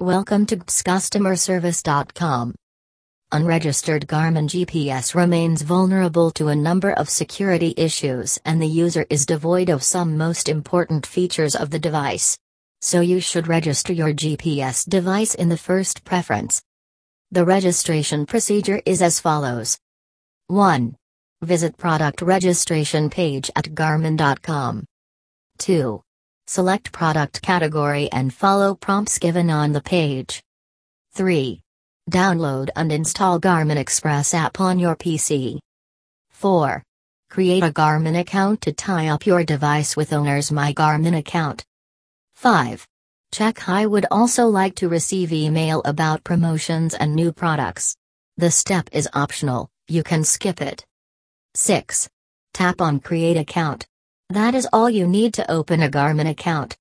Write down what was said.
Welcome to GPSCustomerservice.com. Unregistered Garmin GPS remains vulnerable to a number of security issues and the user is devoid of some most important features of the device. So you should register your GPS device in the first preference. The registration procedure is as follows 1. Visit product registration page at garmin.com. 2. Select product category and follow prompts given on the page. 3. Download and install Garmin Express app on your PC. 4. Create a Garmin account to tie up your device with owner's My Garmin account. 5. Check I would also like to receive email about promotions and new products. The step is optional, you can skip it. 6. Tap on Create Account. That is all you need to open a Garmin account.